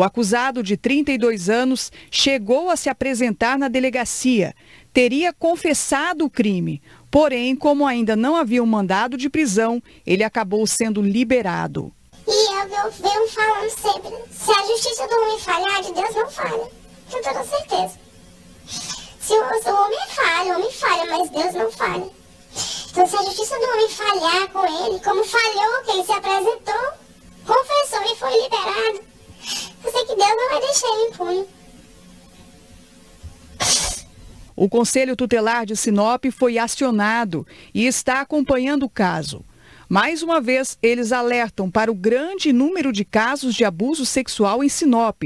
O acusado de 32 anos chegou a se apresentar na delegacia. Teria confessado o crime, porém, como ainda não havia um mandado de prisão, ele acabou sendo liberado. E eu, eu venho falando sempre: se a justiça do homem falhar, de Deus não falha. Com toda certeza. Se o, o homem falha, o homem falha, mas Deus não falha. Então, se a justiça do homem falhar com ele, como falhou, que ele se apresentou, confessou e foi liberado, eu sei que Deus não vai deixar ele impune. O Conselho Tutelar de Sinop foi acionado e está acompanhando o caso. Mais uma vez, eles alertam para o grande número de casos de abuso sexual em Sinop.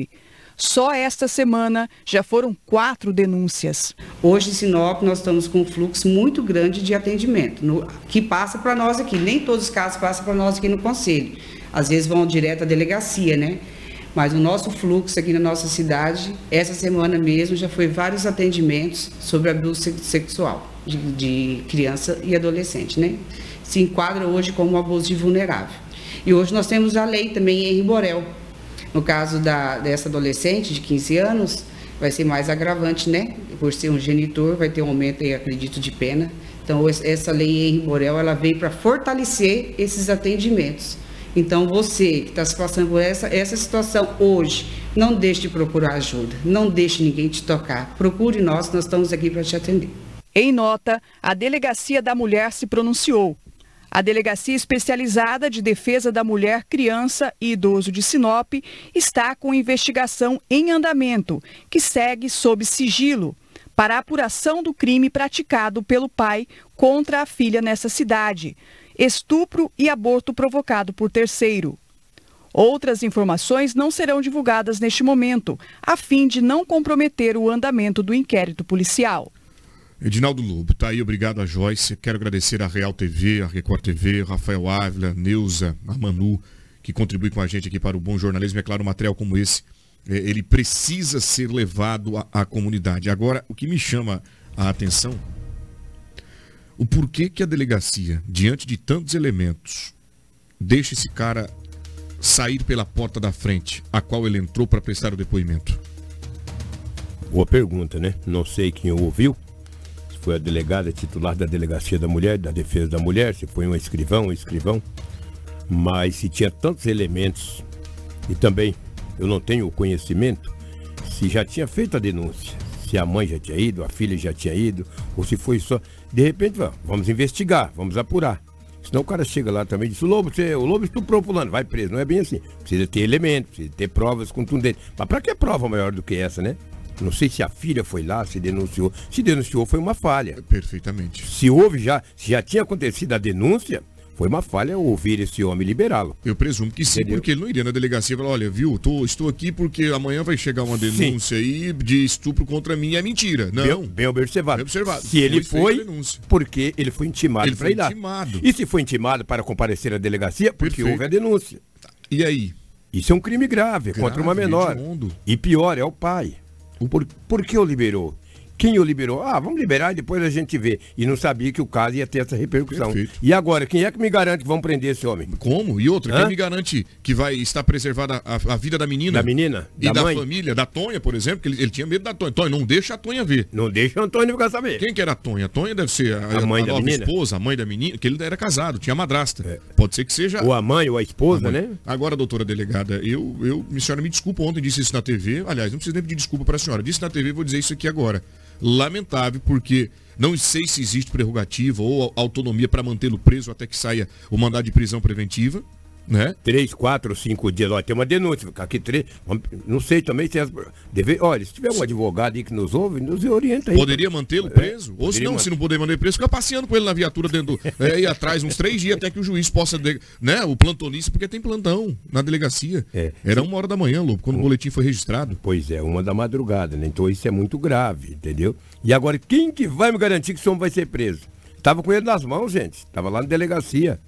Só esta semana já foram quatro denúncias. Hoje em Sinop nós estamos com um fluxo muito grande de atendimento, no, que passa para nós aqui. Nem todos os casos passam para nós aqui no Conselho. Às vezes vão direto à delegacia, né? Mas o nosso fluxo aqui na nossa cidade, essa semana mesmo, já foi vários atendimentos sobre abuso sexual de, de criança e adolescente, né? se enquadra hoje como abuso de vulnerável. E hoje nós temos a lei também em Borel. No caso da, dessa adolescente de 15 anos, vai ser mais agravante, né? Por ser um genitor, vai ter um aumento, acredito, de pena. Então, essa lei em Borel, ela veio para fortalecer esses atendimentos. Então, você que está se passando por essa, essa situação hoje, não deixe de procurar ajuda, não deixe ninguém te tocar. Procure nós, nós estamos aqui para te atender. Em nota, a Delegacia da Mulher se pronunciou a Delegacia Especializada de Defesa da Mulher, Criança e Idoso de Sinop está com investigação em andamento, que segue sob sigilo, para apuração do crime praticado pelo pai contra a filha nessa cidade, estupro e aborto provocado por terceiro. Outras informações não serão divulgadas neste momento, a fim de não comprometer o andamento do inquérito policial. Edinaldo Lobo, tá aí, obrigado a Joyce. Quero agradecer a Real TV, a Record TV, Rafael Ávila, Neuza, a Manu, que contribui com a gente aqui para o bom jornalismo. É claro, um material como esse, é, ele precisa ser levado à, à comunidade. Agora, o que me chama a atenção, o porquê que a delegacia, diante de tantos elementos, deixa esse cara sair pela porta da frente, a qual ele entrou para prestar o depoimento? Boa pergunta, né? Não sei quem ouviu, foi a delegada titular da Delegacia da Mulher, da Defesa da Mulher, se foi um escrivão, um escrivão, mas se tinha tantos elementos e também eu não tenho o conhecimento se já tinha feito a denúncia, se a mãe já tinha ido, a filha já tinha ido, ou se foi só. De repente, vamos investigar, vamos apurar. Senão o cara chega lá também e diz, o Lobo, você, o Lobo estuprou fulano, vai preso. Não é bem assim. Precisa ter elementos, precisa ter provas contundentes. Mas para que prova maior do que essa, né? Não sei se a filha foi lá, se denunciou. Se denunciou, foi uma falha. Perfeitamente. Se houve já, se já tinha acontecido a denúncia, foi uma falha ouvir esse homem liberá-lo. Eu presumo que sim, Entendeu? porque ele não iria na delegacia e falar, olha, viu, tô, estou aqui porque amanhã vai chegar uma denúncia sim. aí de estupro contra mim, é mentira. Não. Bem, bem observado. Bem observado. Se ele foi, porque ele foi intimado ele para ir lá. Intimado. E se foi intimado para comparecer à delegacia, porque Perfeito. houve a denúncia. E aí? Isso é um crime grave, grave contra uma menor. E pior, é o pai. Por, por que o liberou? Quem o liberou? Ah, vamos liberar e depois a gente vê. E não sabia que o caso ia ter essa repercussão. Perfeito. E agora, quem é que me garante que vão prender esse homem? Como? E outra, Hã? quem me garante que vai estar preservada a, a vida da menina? Da menina? E da, da família, da Tonha, por exemplo, que ele, ele, tinha medo da Tonha. Tonha, não deixa a Tonha ver. Não deixa a Tonha ficar saber. Quem que era a Tonha? A Tonha deve ser a, a mãe a da menina? esposa, a mãe da menina, que ele era casado, tinha madrasta. É. Pode ser que seja. Ou a mãe ou a esposa, a né? Agora, doutora delegada, eu, eu, a senhora me desculpa, ontem disse isso na TV. Aliás, não precisa nem pedir desculpa para a senhora. Disse na TV, vou dizer isso aqui agora lamentável, porque não sei se existe prerrogativa ou autonomia para mantê-lo preso até que saia o mandado de prisão preventiva né? Três, quatro, cinco dias. Olha, tem uma denúncia. Aqui três. Não sei também se as, deve, Olha, se tiver um advogado aí que nos ouve, nos orienta aí. Poderia mantê-lo preso? É, Ou se não, manter. se não puder manter preso, fica passeando com ele na viatura dentro do, é, atrás uns três dias até que o juiz possa. Né? O plantonista, porque tem plantão na delegacia. É. Era uma hora da manhã, Lobo, quando um, o boletim foi registrado. Pois é, uma da madrugada, né? Então isso é muito grave, entendeu? E agora, quem que vai me garantir que esse homem vai ser preso? Tava com ele nas mãos, gente. Tava lá na delegacia.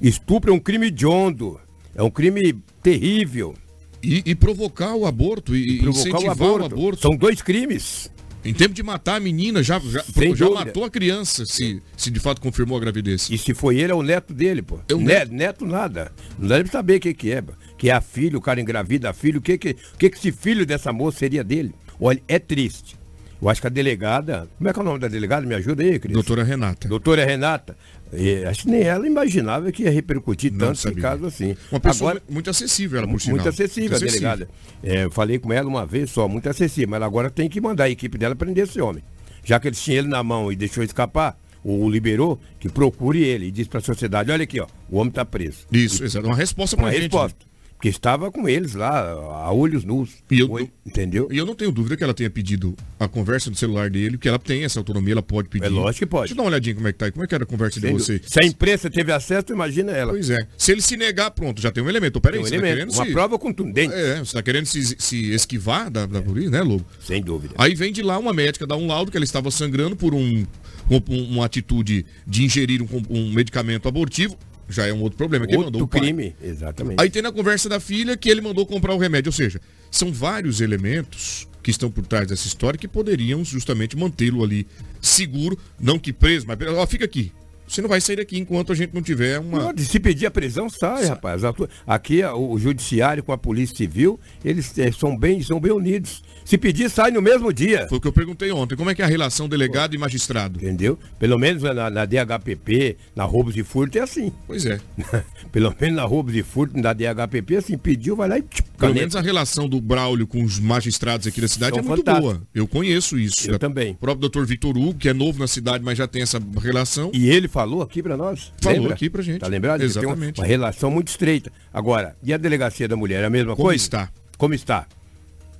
Estupro é um crime hediondo. É um crime terrível. E, e provocar o aborto e, e provocar o aborto. o aborto. São dois crimes. Em tempo de matar a menina, já, já, já matou a criança, se, se de fato confirmou a gravidez. E se foi ele, é o neto dele, pô. É neto. neto. nada. Não deve saber o que, que é. que é a filha, o cara engravida a filha, o que que, o que que esse filho dessa moça seria dele? Olha, é triste. Eu acho que a delegada, como é que é o nome da delegada? Me ajuda aí, Cris. Doutora Renata. Doutora Renata. E, acho que nem ela imaginava que ia repercutir Não tanto em caso assim. Uma pessoa Agora, muito acessível, ela, por sinal. muito acessível, a delegada. É, eu falei com ela uma vez só, muito acessível, mas ela agora tem que mandar a equipe dela prender esse homem. Já que eles tinham ele na mão e deixou escapar, ou o liberou, que procure ele e diz para a sociedade, olha aqui, ó, o homem está preso. Isso, exato. Uma resposta pra Uma gente. resposta. Porque estava com eles lá, a olhos nus. E eu- Oi, entendeu? E eu não tenho dúvida que ela tenha pedido a conversa no celular dele, que ela tem essa autonomia, ela pode pedir. É lógico que pode. Deixa eu dar uma olhadinha como é que tá aí. Como é que era a conversa de Sem você? dúvida. Se a imprensa teve acesso, imagina ela. Pois é. Se ele se negar, pronto, já tem um elemento. Peraí, um você tá elemento, querendo uma se... prova contundente. É, você tá querendo se, se esquivar da, da polícia, né, Lobo? Sem dúvida. Aí vem de lá uma médica dar um laudo que ela estava sangrando por um, um- uma atitude de ingerir um, um medicamento abortivo. Já é um outro problema. Quem mandou Outro o pai. crime, exatamente. Aí tem na conversa da filha que ele mandou comprar o remédio. Ou seja, são vários elementos que estão por trás dessa história que poderiam justamente mantê-lo ali seguro, não que preso, mas ó, fica aqui. Você não vai sair daqui enquanto a gente não tiver uma. Não, se pedir a prisão, sai, rapaz. Aqui a- o judiciário com a polícia civil, eles eh, são bem, são bem unidos. Se pedir, sai no mesmo dia. Foi o que eu perguntei ontem. Como é que é a relação delegado e magistrado? Entendeu? Pelo menos na, na DHPP, na roubos e furto é assim. Pois é. Pelo menos na roubos e furto, na DHPP, assim, pediu, vai lá e tchum, Pelo menos a relação do Braulio com os magistrados aqui da cidade São é muito fantásticos. boa. Eu conheço isso. Eu também. O próprio doutor Vitor Hugo, que é novo na cidade, mas já tem essa relação. E ele falou aqui pra nós. Falou lembra? aqui pra gente. Tá lembrado? Ele tem uma- Exatamente. uma relação muito estreita. Agora, e a delegacia da mulher? É a mesma Como coisa? está? Como está?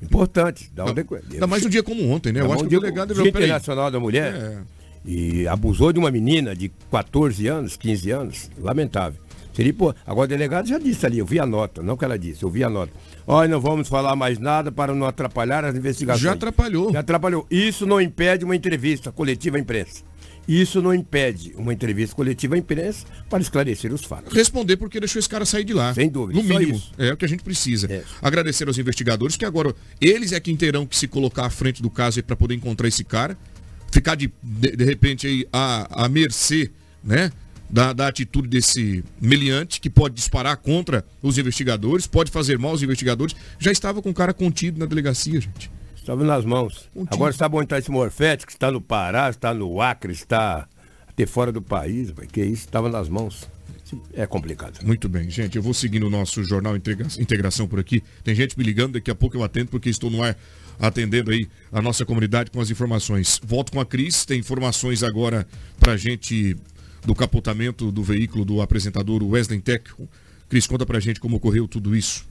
Importante. Dá um deco- Ainda mais um dia como ontem, né? Eu Tá acho bom, que o delegado... Dia. Internacional da Mulher. É. E abusou de uma menina de 14 anos, 15 anos. Lamentável. Seria, pô, agora o delegado já disse ali, eu vi a nota, não que ela disse, eu vi a nota. Olha, não vamos falar mais nada para não atrapalhar as investigações. Já atrapalhou. Já atrapalhou. Isso não impede uma entrevista coletiva à imprensa. Isso não impede uma entrevista coletiva à imprensa para esclarecer os fatos. responder porque deixou esse cara sair de lá. Sem dúvida, No mínimo. É o que a gente precisa. É. Agradecer aos investigadores, que agora eles é quem terão que se colocar à frente do caso para poder encontrar esse cara. Ficar de, de, de repente aí à, à mercê, né? Da, da atitude desse meliante que pode disparar contra os investigadores, pode fazer mal aos investigadores. Já estava com o cara contido na delegacia, gente. Estava nas mãos. Um time. Agora sabe onde está esse Morfete, que está no Pará, está no Acre, está até fora do país, vai, que isso, estava nas mãos. É complicado. Muito bem, gente. Eu vou seguindo o nosso jornal Integra- Integração por aqui. Tem gente me ligando, daqui a pouco eu atendo, porque estou no ar atendendo aí a nossa comunidade com as informações. Volto com a Cris, tem informações agora pra gente do capotamento do veículo do apresentador Wesley Tech. Cris, conta pra gente como ocorreu tudo isso.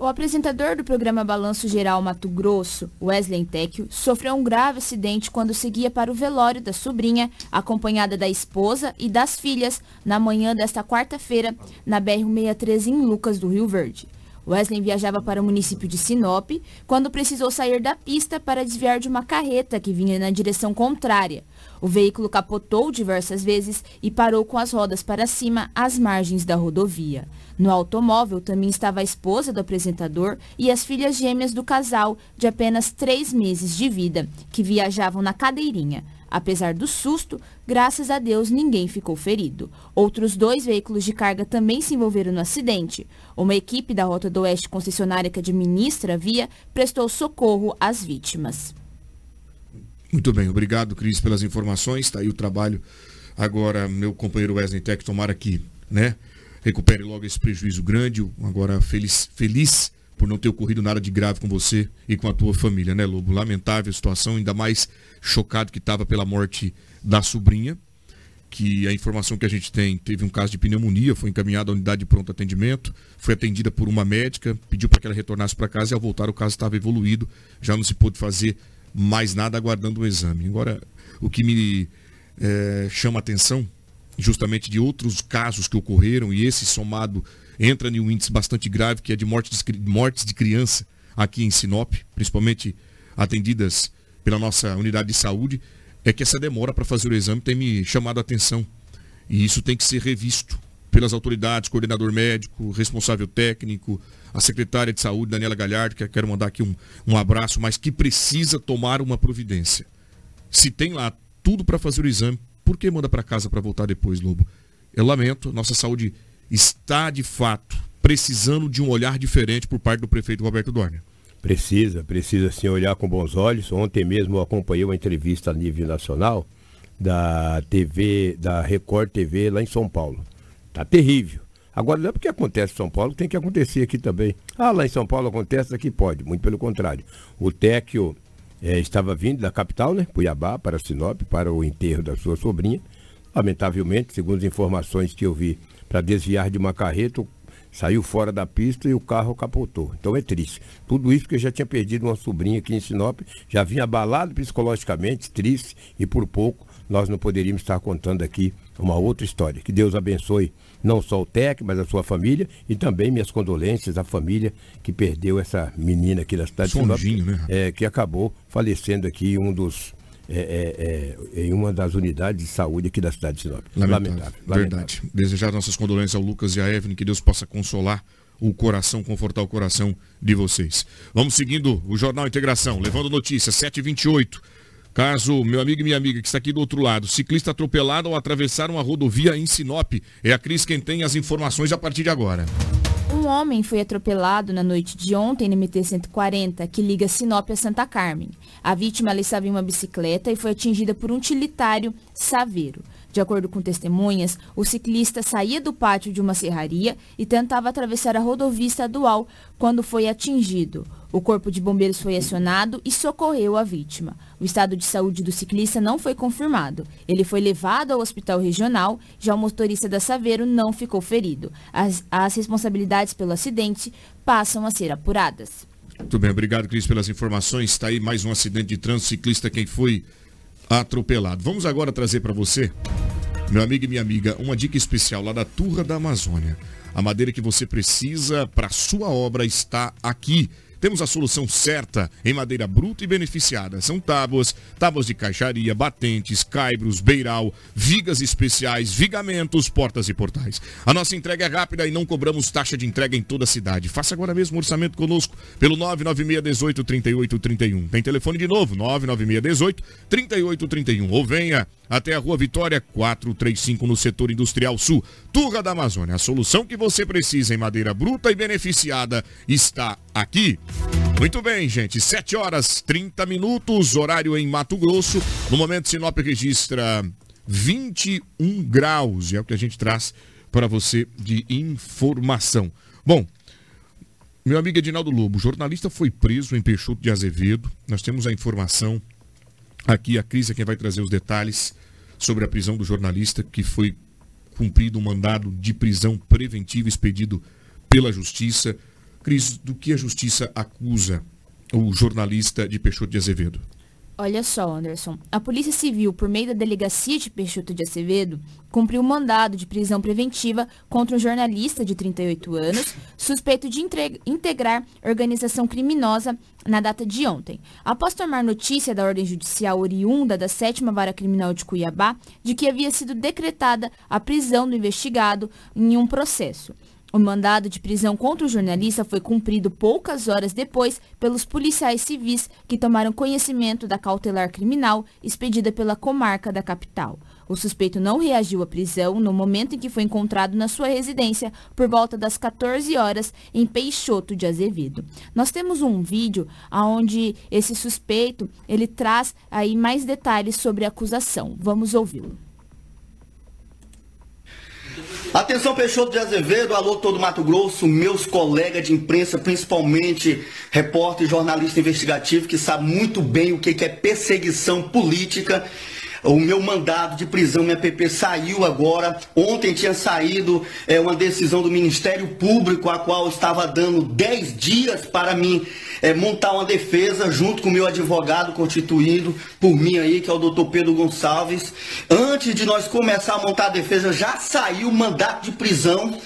O apresentador do programa Balanço Geral Mato Grosso, Wesley Tecchio, sofreu um grave acidente quando seguia para o velório da sobrinha, acompanhada da esposa e das filhas, na manhã desta quarta-feira, na BR-163 em Lucas do Rio Verde. Wesley viajava para o município de Sinop quando precisou sair da pista para desviar de uma carreta que vinha na direção contrária. O veículo capotou diversas vezes e parou com as rodas para cima às margens da rodovia. No automóvel também estava a esposa do apresentador e as filhas gêmeas do casal, de apenas três meses de vida, que viajavam na cadeirinha. Apesar do susto, graças a Deus ninguém ficou ferido. Outros dois veículos de carga também se envolveram no acidente. Uma equipe da Rota do Oeste concessionária que administra a via prestou socorro às vítimas. Muito bem, obrigado, Cris, pelas informações. Está aí o trabalho. Agora, meu companheiro Wesley Tech, tomara que, né, recupere logo esse prejuízo grande. Agora, feliz, feliz por não ter ocorrido nada de grave com você e com a tua família, né, Lobo? Lamentável a situação, ainda mais chocado que estava pela morte da sobrinha, que a informação que a gente tem teve um caso de pneumonia, foi encaminhada à unidade de pronto atendimento, foi atendida por uma médica, pediu para que ela retornasse para casa e ao voltar o caso estava evoluído, já não se pôde fazer mais nada aguardando o exame. Agora, o que me eh, chama a atenção, justamente de outros casos que ocorreram, e esse somado entra em um índice bastante grave, que é de mortes de, mortes de criança aqui em Sinop, principalmente atendidas pela nossa unidade de saúde, é que essa demora para fazer o exame tem me chamado a atenção. E isso tem que ser revisto pelas autoridades, coordenador médico, responsável técnico, a secretária de saúde, Daniela Galhardo, que eu quero mandar aqui um, um abraço, mas que precisa tomar uma providência. Se tem lá tudo para fazer o exame, por que manda para casa para voltar depois, Lobo? Eu lamento, nossa saúde está de fato precisando de um olhar diferente por parte do prefeito Roberto Dorner. Precisa, precisa sim olhar com bons olhos. Ontem mesmo eu acompanhei uma entrevista a nível nacional da TV, da Record TV lá em São Paulo. Tá terrível. Agora não é porque acontece em São Paulo, tem que acontecer aqui também. Ah, lá em São Paulo acontece, aqui pode. Muito pelo contrário. O Tecchio é, estava vindo da capital, né? Cuiabá, para Sinop, para o enterro da sua sobrinha. Lamentavelmente, segundo as informações que eu vi, para desviar de uma carreta, saiu fora da pista e o carro capotou. Então é triste. Tudo isso porque eu já tinha perdido uma sobrinha aqui em Sinop, já vinha abalado psicologicamente, triste, e por pouco nós não poderíamos estar contando aqui uma outra história. Que Deus abençoe não só o TEC, mas a sua família e também minhas condolências à família que perdeu essa menina aqui da cidade Sonjinho, de Sinop, né? é, que acabou falecendo aqui um dos é, é, é, em uma das unidades de saúde aqui da cidade de Sinop. Lamentável. lamentável Verdade. Lamentável. Desejar nossas condolências ao Lucas e à Evelyn, que Deus possa consolar o coração, confortar o coração de vocês. Vamos seguindo o Jornal Integração, levando notícias, 7h28. Caso meu amigo e minha amiga que está aqui do outro lado, ciclista atropelado ao atravessar uma rodovia em Sinop. É a Cris quem tem as informações a partir de agora. Homem foi atropelado na noite de ontem no MT-140, que liga Sinop a Santa Carmen. A vítima estava em uma bicicleta e foi atingida por um utilitário saveiro. De acordo com testemunhas, o ciclista saía do pátio de uma serraria e tentava atravessar a rodovia estadual quando foi atingido. O corpo de bombeiros foi acionado e socorreu a vítima. O estado de saúde do ciclista não foi confirmado. Ele foi levado ao hospital regional, já o motorista da Saveiro não ficou ferido. As, as responsabilidades pelo acidente passam a ser apuradas. Muito bem, obrigado, Cris, pelas informações. Está aí mais um acidente de trânsito ciclista quem foi atropelado. Vamos agora trazer para você, meu amigo e minha amiga, uma dica especial lá da Turra da Amazônia. A madeira que você precisa para sua obra está aqui. Temos a solução certa em madeira bruta e beneficiada. São tábuas, tábuas de caixaria, batentes, caibros, beiral, vigas especiais, vigamentos, portas e portais. A nossa entrega é rápida e não cobramos taxa de entrega em toda a cidade. Faça agora mesmo um orçamento conosco pelo 996 3831. Tem telefone de novo, 996 3831. Ou venha até a Rua Vitória 435 no setor industrial sul. Turra da Amazônia. A solução que você precisa em madeira bruta e beneficiada está aqui. Muito bem, gente. 7 horas 30 minutos, horário em Mato Grosso. No momento, Sinop registra 21 graus. E é o que a gente traz para você de informação. Bom, meu amigo Edinaldo Lobo, jornalista foi preso em Peixoto de Azevedo. Nós temos a informação aqui, a Cris é quem vai trazer os detalhes sobre a prisão do jornalista que foi cumprido um mandado de prisão preventiva expedido pela Justiça. Cris, do que a Justiça acusa o jornalista de Peixoto de Azevedo? Olha só, Anderson. A Polícia Civil, por meio da Delegacia de Peixoto de Acevedo, cumpriu um mandado de prisão preventiva contra um jornalista de 38 anos, suspeito de integrar organização criminosa na data de ontem. Após tomar notícia da ordem judicial oriunda da 7 Vara Criminal de Cuiabá de que havia sido decretada a prisão do investigado em um processo. O mandado de prisão contra o jornalista foi cumprido poucas horas depois pelos policiais civis que tomaram conhecimento da cautelar criminal expedida pela comarca da capital. O suspeito não reagiu à prisão no momento em que foi encontrado na sua residência por volta das 14 horas em Peixoto de Azevedo. Nós temos um vídeo onde esse suspeito ele traz aí mais detalhes sobre a acusação. Vamos ouvi-lo. Atenção Peixoto de Azevedo, alô todo Mato Grosso, meus colegas de imprensa, principalmente repórter e jornalista investigativo que sabe muito bem o que é perseguição política o meu mandado de prisão, minha PP, saiu agora. Ontem tinha saído é, uma decisão do Ministério Público, a qual estava dando 10 dias para mim é, montar uma defesa junto com o meu advogado constituído por mim aí, que é o doutor Pedro Gonçalves. Antes de nós começar a montar a defesa, já saiu o mandato de prisão.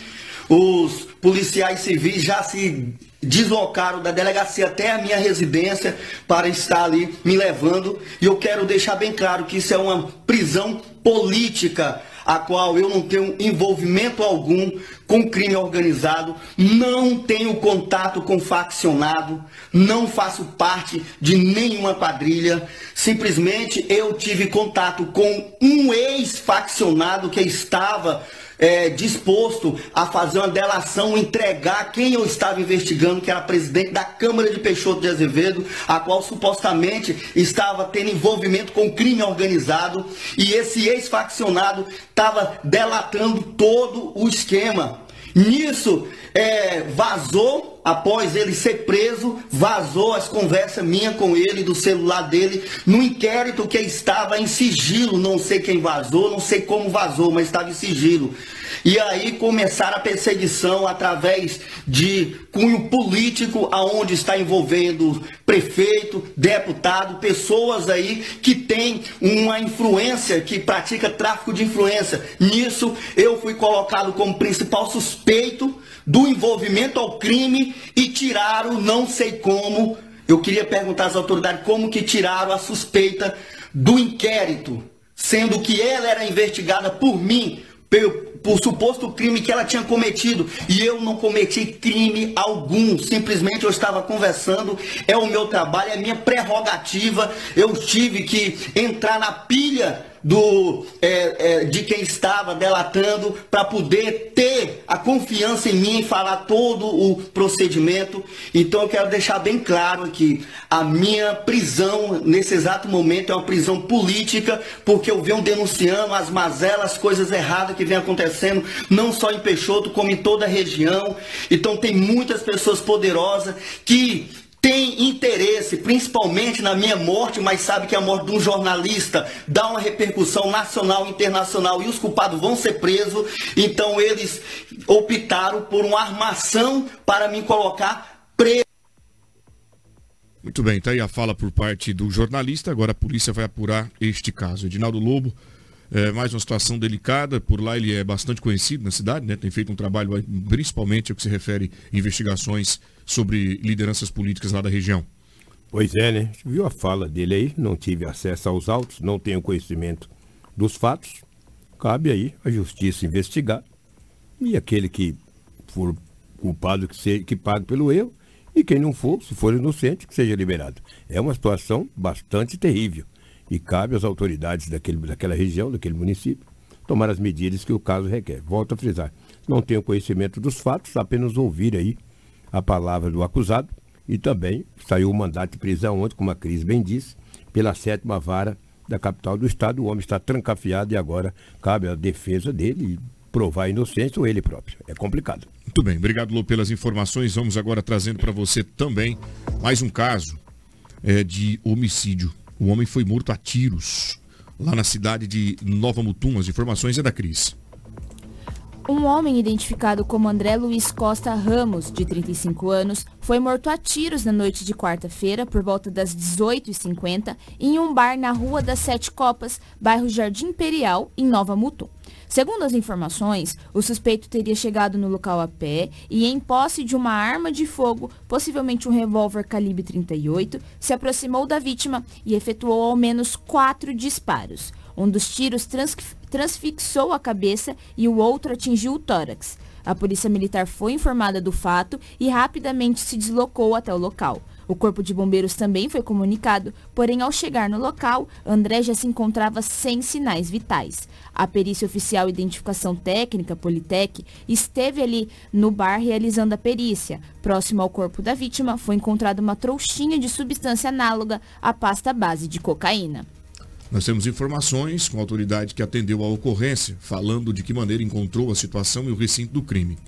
Os policiais civis já se deslocaram da delegacia até a minha residência para estar ali me levando. E eu quero deixar bem claro que isso é uma prisão política, a qual eu não tenho envolvimento algum com crime organizado, não tenho contato com faccionado, não faço parte de nenhuma quadrilha. Simplesmente eu tive contato com um ex-faccionado que estava é, disposto a fazer uma delação, entregar quem eu estava investigando, que era presidente da Câmara de Peixoto de Azevedo, a qual supostamente estava tendo envolvimento com crime organizado, e esse ex-faccionado estava delatando todo o esquema. Nisso, é, vazou, após ele ser preso, vazou as conversas minha com ele, do celular dele, no inquérito que estava em sigilo. Não sei quem vazou, não sei como vazou, mas estava em sigilo. E aí começaram a perseguição através de cunho político, aonde está envolvendo prefeito, deputado, pessoas aí que têm uma influência, que pratica tráfico de influência. Nisso eu fui colocado como principal suspeito do envolvimento ao crime e tiraram, não sei como, eu queria perguntar às autoridades como que tiraram a suspeita do inquérito, sendo que ela era investigada por mim, por, suposto crime que ela tinha cometido. E eu não cometi crime algum. Simplesmente eu estava conversando. É o meu trabalho, é minha prerrogativa. Eu tive que entrar na pilha do, é, é, de quem estava delatando para poder ter a confiança em mim e falar todo o procedimento. Então eu quero deixar bem claro aqui, a minha prisão nesse exato momento é uma prisão política, porque eu venho denunciando as mazelas, as coisas erradas que vem acontecendo, não só em Peixoto, como em toda a região. Então tem muitas pessoas poderosas que tem interesse, principalmente na minha morte, mas sabe que a morte de um jornalista dá uma repercussão nacional internacional e os culpados vão ser presos. Então eles optaram por uma armação para me colocar preso. Muito bem, tá aí a fala por parte do jornalista. Agora a polícia vai apurar este caso. Edinaldo Lobo, é, mais uma situação delicada. Por lá ele é bastante conhecido na cidade, né? Tem feito um trabalho, principalmente ao que se refere a investigações sobre lideranças políticas lá da região. Pois é, né? Viu a fala dele aí? Não tive acesso aos autos, não tenho conhecimento dos fatos. Cabe aí a justiça investigar. E aquele que for culpado que, se, que pague pelo erro. E quem não for, se for inocente, que seja liberado. É uma situação bastante terrível. E cabe às autoridades daquele, daquela região, daquele município, tomar as medidas que o caso requer. Volto a frisar. Não tenho conhecimento dos fatos, apenas ouvir aí a palavra do acusado e também saiu o mandato de prisão ontem, como a Cris bem disse, pela sétima vara da capital do estado. O homem está trancafiado e agora cabe a defesa dele provar a inocência ou ele próprio. É complicado. Muito bem, obrigado Lu pelas informações. Vamos agora trazendo para você também mais um caso é, de homicídio. O homem foi morto a tiros lá na cidade de Nova Mutum. As informações é da Cris. Um homem identificado como André Luiz Costa Ramos, de 35 anos, foi morto a tiros na noite de quarta-feira, por volta das 18h50, em um bar na Rua das Sete Copas, bairro Jardim Imperial, em Nova Mutum. Segundo as informações, o suspeito teria chegado no local a pé e, em posse de uma arma de fogo, possivelmente um revólver calibre 38, se aproximou da vítima e efetuou ao menos quatro disparos. Um dos tiros trans transfixou a cabeça e o outro atingiu o tórax. A polícia militar foi informada do fato e rapidamente se deslocou até o local. O corpo de bombeiros também foi comunicado, porém ao chegar no local, André já se encontrava sem sinais vitais. A perícia oficial Identificação Técnica, Politec, esteve ali no bar realizando a perícia. Próximo ao corpo da vítima, foi encontrada uma trouxinha de substância análoga à pasta base de cocaína. Nós temos informações com a autoridade que atendeu a ocorrência, falando de que maneira encontrou a situação e o recinto do crime.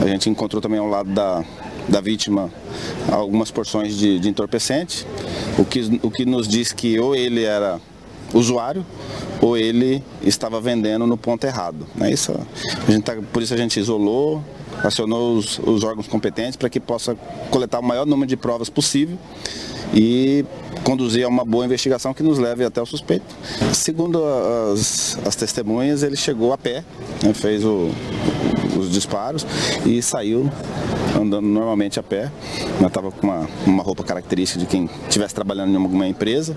A gente encontrou também ao lado da, da vítima algumas porções de, de entorpecente, o que, o que nos diz que ou ele era usuário ou ele estava vendendo no ponto errado. Né? Isso, a gente tá, por isso a gente isolou, acionou os, os órgãos competentes para que possa coletar o maior número de provas possível e conduzir a uma boa investigação que nos leve até o suspeito. Segundo as, as testemunhas, ele chegou a pé, né, fez o, os disparos e saiu andando normalmente a pé. Estava com uma, uma roupa característica de quem estivesse trabalhando em alguma empresa.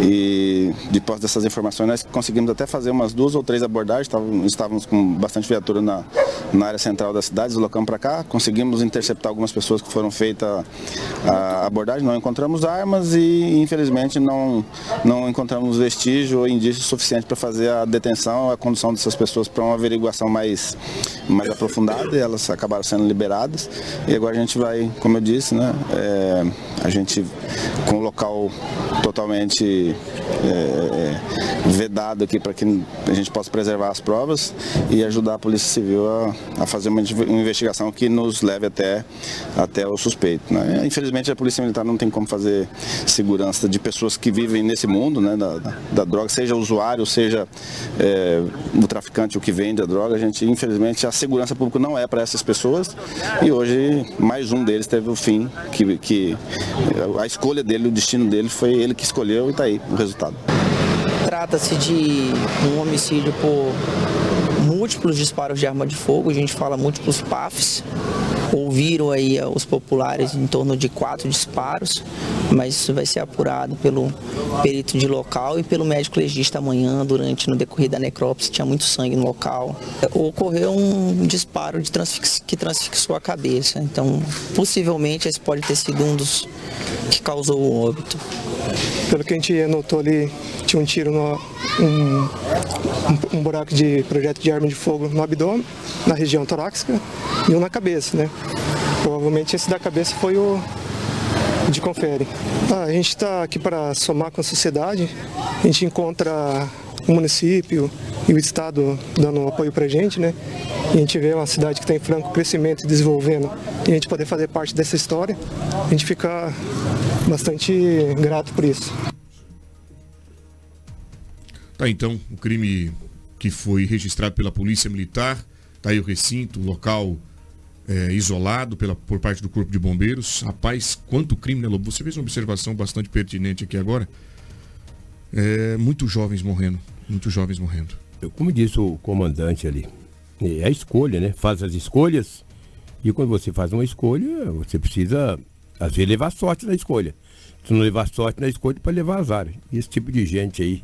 E depois dessas informações nós conseguimos até fazer umas duas ou três abordagens. Estávamos, estávamos com bastante viatura na, na área central da cidade, deslocamos para cá. Conseguimos interceptar algumas pessoas que foram feitas a abordagem, não encontramos armas e infelizmente não, não encontramos vestígio ou indício suficiente para fazer a detenção, a condução dessas pessoas para uma averiguação mais, mais aprofundada e elas acabaram sendo liberadas. E agora a gente vai, como eu disse, né, é, a gente com o local totalmente é, vedado aqui para que a gente possa preservar as provas e ajudar a Polícia Civil a, a fazer uma, uma, investigação que nos leve até, até o suspeito. Né? Infelizmente a Polícia Militar não tem como fazer segurança de pessoas que vivem nesse mundo né, da, da, da droga, seja o usuário, seja é, o traficante o que vende a droga. A gente, infelizmente, a segurança pública não é para essas pessoas e hoje mais um deles teve o fim que, que a escolha dele, o destino dele foi ele que escolheu e está aí o resultado. Trata-se de um homicídio por múltiplos disparos de arma de fogo, a gente fala múltiplos PAFs. Ouviram aí os populares em torno de quatro disparos, mas isso vai ser apurado pelo perito de local e pelo médico legista amanhã, durante no decorrer da necrópsia, tinha muito sangue no local. Ocorreu um disparo de transfix, que transfixou a cabeça, então possivelmente esse pode ter sido um dos que causou o óbito. Pelo que a gente anotou ali, tinha um tiro no um, um, um buraco de projeto de arma de fogo no abdômen, na região torácica e um na cabeça, né? Provavelmente esse da cabeça foi o de confere. Ah, a gente está aqui para somar com a sociedade, a gente encontra o município e o estado dando apoio para a gente, né? E a gente vê uma cidade que está em franco crescimento e desenvolvendo e a gente poder fazer parte dessa história, a gente fica bastante grato por isso. Tá, então, o crime que foi registrado pela Polícia Militar, tá aí o recinto, o local é, isolado pela, por parte do Corpo de Bombeiros. Rapaz, quanto crime, né, Lobo? Você fez uma observação bastante pertinente aqui agora. É, muitos jovens morrendo, muitos jovens morrendo. Como disse o comandante ali, é a escolha, né? Faz as escolhas e quando você faz uma escolha, você precisa, às vezes, levar sorte na escolha. Se não levar sorte na escolha, para levar azar. Esse tipo de gente aí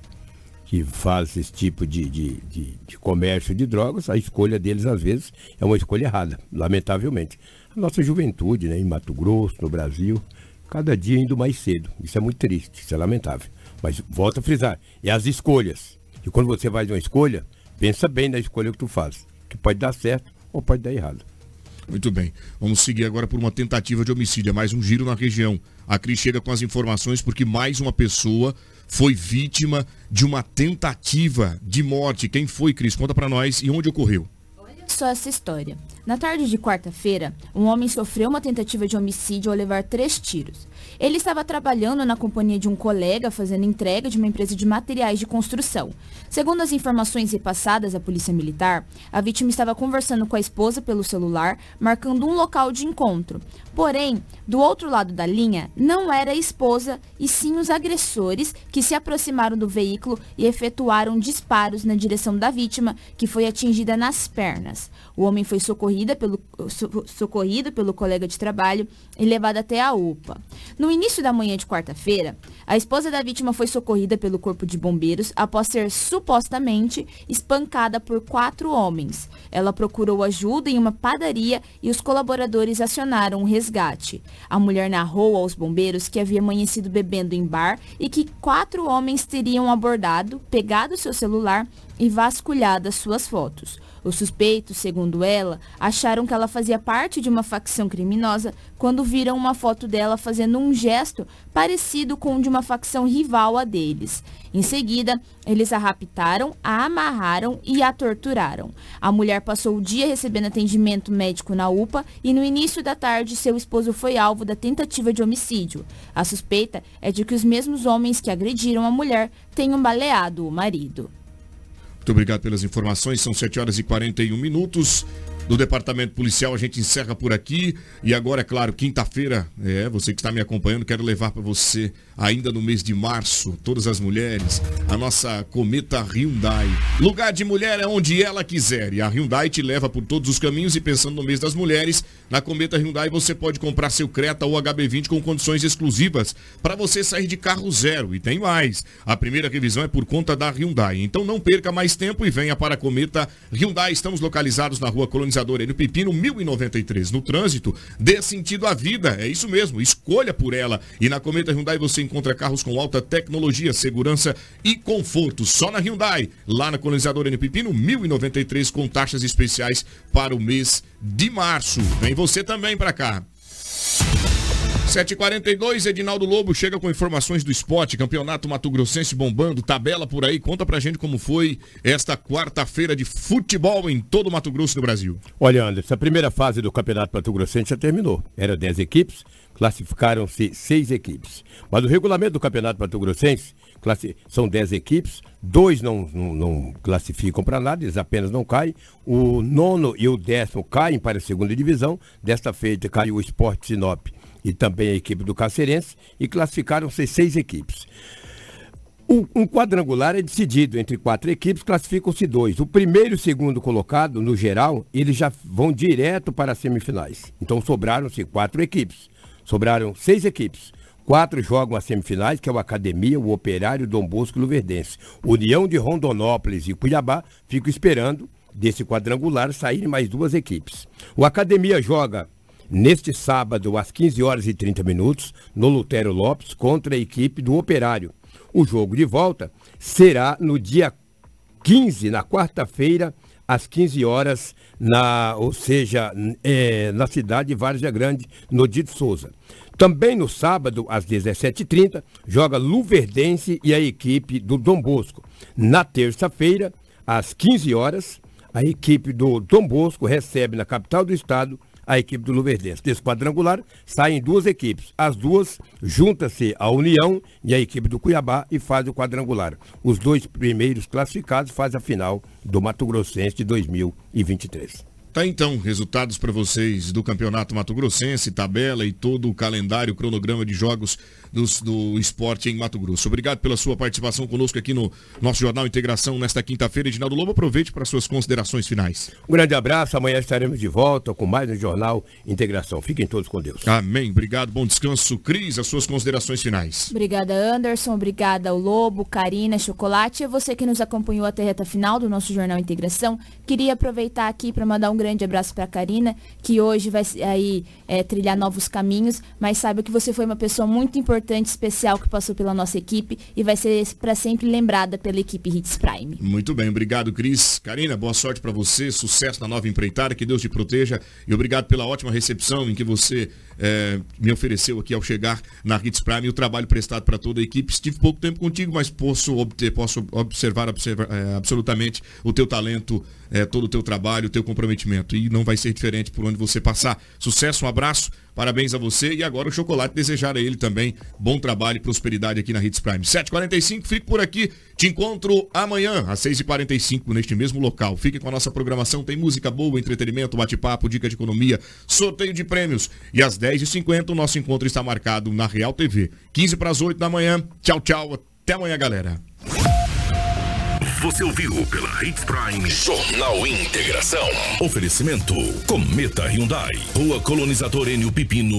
que faz esse tipo de, de, de, de, comércio de drogas, a escolha deles, às vezes, é uma escolha errada, lamentavelmente. A nossa juventude, né, em Mato Grosso, no Brasil, cada dia indo mais cedo. Isso é muito triste, isso é lamentável. Mas volto a frisar, é as escolhas. E quando você faz uma escolha, pensa bem na escolha que tu faz, que pode dar certo ou pode dar errado. Muito bem. Vamos seguir agora por uma tentativa de homicídio. É mais um giro na região. A Cris chega com as informações porque mais uma pessoa foi vítima de uma tentativa de morte. Quem foi, Cris? Conta para nós e onde ocorreu. Olha só essa história. Na tarde de quarta-feira, um homem sofreu uma tentativa de homicídio ao levar três tiros. Ele estava trabalhando na companhia de um colega fazendo entrega de uma empresa de materiais de construção. Segundo as informações repassadas à Polícia Militar, a vítima estava conversando com a esposa pelo celular, marcando um local de encontro. Porém, do outro lado da linha, não era a esposa, e sim os agressores que se aproximaram do veículo e efetuaram disparos na direção da vítima, que foi atingida nas pernas. O homem foi socorrido pelo, socorrido pelo colega de trabalho e levado até a UPA. No início da manhã de quarta-feira, a esposa da vítima foi socorrida pelo corpo de bombeiros após ser supostamente espancada por quatro homens. Ela procurou ajuda em uma padaria e os colaboradores acionaram o resgate. A mulher narrou aos bombeiros que havia amanhecido bebendo em bar e que quatro homens teriam abordado, pegado seu celular e vasculhado as suas fotos. Os suspeitos, segundo ela, acharam que ela fazia parte de uma facção criminosa quando viram uma foto dela fazendo um gesto parecido com o de uma facção rival a deles. Em seguida, eles a raptaram, a amarraram e a torturaram. A mulher passou o dia recebendo atendimento médico na UPA e no início da tarde seu esposo foi alvo da tentativa de homicídio. A suspeita é de que os mesmos homens que agrediram a mulher tenham baleado o marido. Muito obrigado pelas informações. São 7 horas e 41 minutos do Departamento Policial. A gente encerra por aqui. E agora, é claro, quinta-feira, é, você que está me acompanhando, quero levar para você, ainda no mês de março, todas as mulheres, a nossa cometa Hyundai. Lugar de mulher é onde ela quiser. E a Hyundai te leva por todos os caminhos. E pensando no mês das mulheres, na cometa Hyundai você pode comprar seu Creta ou HB20 com condições exclusivas para você sair de carro zero. E tem mais. A primeira revisão é por conta da Hyundai. Então não perca mais tempo e venha para a cometa Hyundai. Estamos localizados na rua colonizador Enio Pepino 1093. No trânsito, dê sentido à vida. É isso mesmo, escolha por ela. E na Cometa Hyundai você encontra carros com alta tecnologia, segurança e conforto. Só na Hyundai, lá na colonizador Enio Pepino 1093 com taxas especiais para o mês de março. Vem você também para cá. 7h42, Edinaldo Lobo chega com informações do esporte, campeonato Mato Grossense bombando, tabela por aí. Conta pra gente como foi esta quarta-feira de futebol em todo o Mato Grosso do Brasil. Olha, Anderson, a primeira fase do campeonato Mato Grossense já terminou. Era 10 equipes, classificaram-se 6 equipes. Mas o regulamento do campeonato Mato Grossense são 10 equipes, dois não, não, não classificam para nada, eles apenas não caem. O nono e o décimo caem para a segunda divisão. Desta feita caiu o Esporte Sinop e também a equipe do Cacerense, e classificaram-se seis equipes. Um, quadrangular é decidido entre quatro equipes, classificam-se dois. O primeiro e o segundo colocado, no geral, eles já vão direto para as semifinais. Então sobraram-se quatro equipes. Sobraram seis equipes. Quatro jogam as semifinais, que é o Academia, o Operário, Dom Bosco e Luverdense. União de Rondonópolis e Cuiabá ficam esperando desse quadrangular saírem mais duas equipes. O Academia joga neste sábado, às 15 horas e 30 minutos, no Lutério Lopes, contra a equipe do Operário. O jogo de volta será no dia 15, na quarta-feira, às 15 horas, na, ou seja, é, na cidade de Várzea Grande, no Dito Souza. Também no sábado, às 17h30, joga Luverdense e a equipe do Dom Bosco. Na terça-feira, às 15 horas, a equipe do Dom Bosco recebe na capital do estado a equipe do Luverdense. Desse quadrangular saem duas equipes. As duas juntam-se a União e a equipe do Cuiabá e fazem o quadrangular. Os dois primeiros classificados fazem a final do Mato Grossense de 2023. Tá então, resultados para vocês do Campeonato Mato Grossense, tabela e todo o calendário, cronograma de jogos do, do esporte em Mato Grosso. Obrigado pela sua participação conosco aqui no nosso Jornal Integração nesta quinta-feira. Edinaldo Lobo, aproveite para suas considerações finais. Um grande abraço, amanhã estaremos de volta com mais um Jornal Integração. Fiquem todos com Deus. Amém. Obrigado, bom descanso. Cris, as suas considerações finais. Obrigada, Anderson. Obrigada ao Lobo, Karina, Chocolate. E você que nos acompanhou até a reta final do nosso Jornal Integração. Queria aproveitar aqui para mandar um grande abraço para Karina, que hoje vai aí é, trilhar novos caminhos, mas saiba que você foi uma pessoa muito importante importante, especial que passou pela nossa equipe e vai ser para sempre lembrada pela equipe Hits Prime. Muito bem, obrigado, Cris. Karina, boa sorte para você, sucesso na nova empreitada, que Deus te proteja e obrigado pela ótima recepção em que você é, me ofereceu aqui ao chegar na Hits Prime e o trabalho prestado para toda a equipe. Estive pouco tempo contigo, mas posso, obter, posso observar, observar é, absolutamente o teu talento, é, todo o teu trabalho, o teu comprometimento. E não vai ser diferente por onde você passar. Sucesso, um abraço, parabéns a você e agora o chocolate desejar a ele também bom trabalho e prosperidade aqui na Hits Prime. 7h45, fico por aqui. Te encontro amanhã, às 6h45, neste mesmo local. Fique com a nossa programação. Tem música boa, entretenimento, bate-papo, dica de economia, sorteio de prêmios. E às 10h50 o nosso encontro está marcado na Real TV. 15 para as 8 da manhã. Tchau, tchau. Até amanhã, galera. Você ouviu pela Hits Prime Jornal Integração. Oferecimento Cometa Hyundai. Rua Colonizador Enio Pipino.